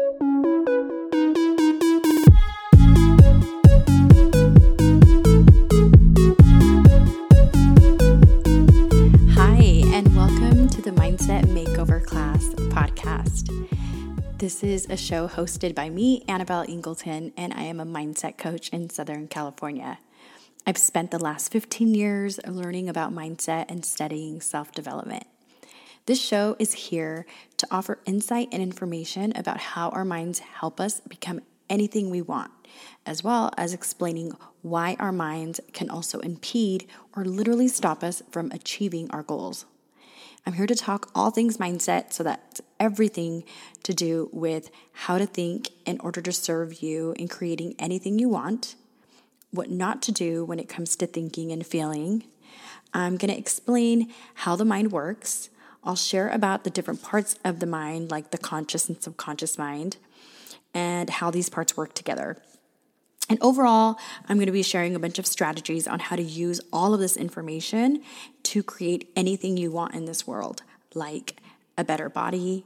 Hi, and welcome to the Mindset Makeover Class podcast. This is a show hosted by me, Annabelle Ingleton, and I am a mindset coach in Southern California. I've spent the last 15 years learning about mindset and studying self development. This show is here to offer insight and information about how our minds help us become anything we want, as well as explaining why our minds can also impede or literally stop us from achieving our goals. I'm here to talk all things mindset, so that's everything to do with how to think in order to serve you in creating anything you want, what not to do when it comes to thinking and feeling. I'm going to explain how the mind works. I'll share about the different parts of the mind, like the conscious and subconscious mind, and how these parts work together. And overall, I'm going to be sharing a bunch of strategies on how to use all of this information to create anything you want in this world, like a better body,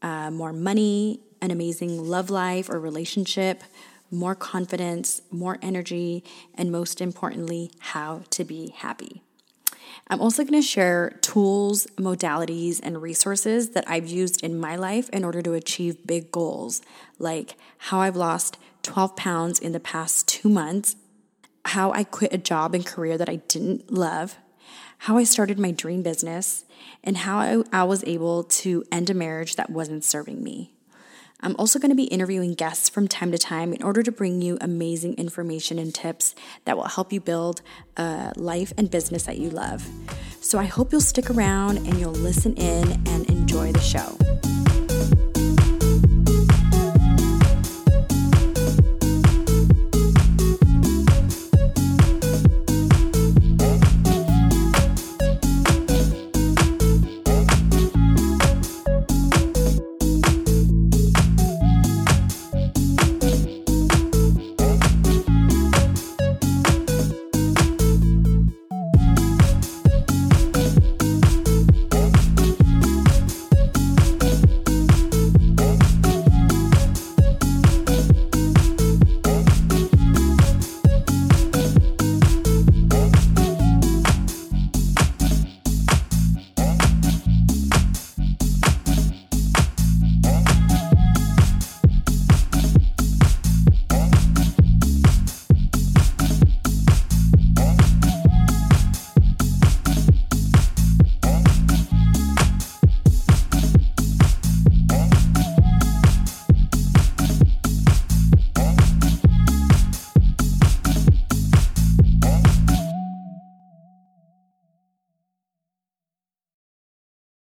uh, more money, an amazing love life or relationship, more confidence, more energy, and most importantly, how to be happy. I'm also going to share tools, modalities, and resources that I've used in my life in order to achieve big goals, like how I've lost 12 pounds in the past two months, how I quit a job and career that I didn't love, how I started my dream business, and how I, I was able to end a marriage that wasn't serving me. I'm also going to be interviewing guests from time to time in order to bring you amazing information and tips that will help you build a life and business that you love. So I hope you'll stick around and you'll listen in and enjoy the show.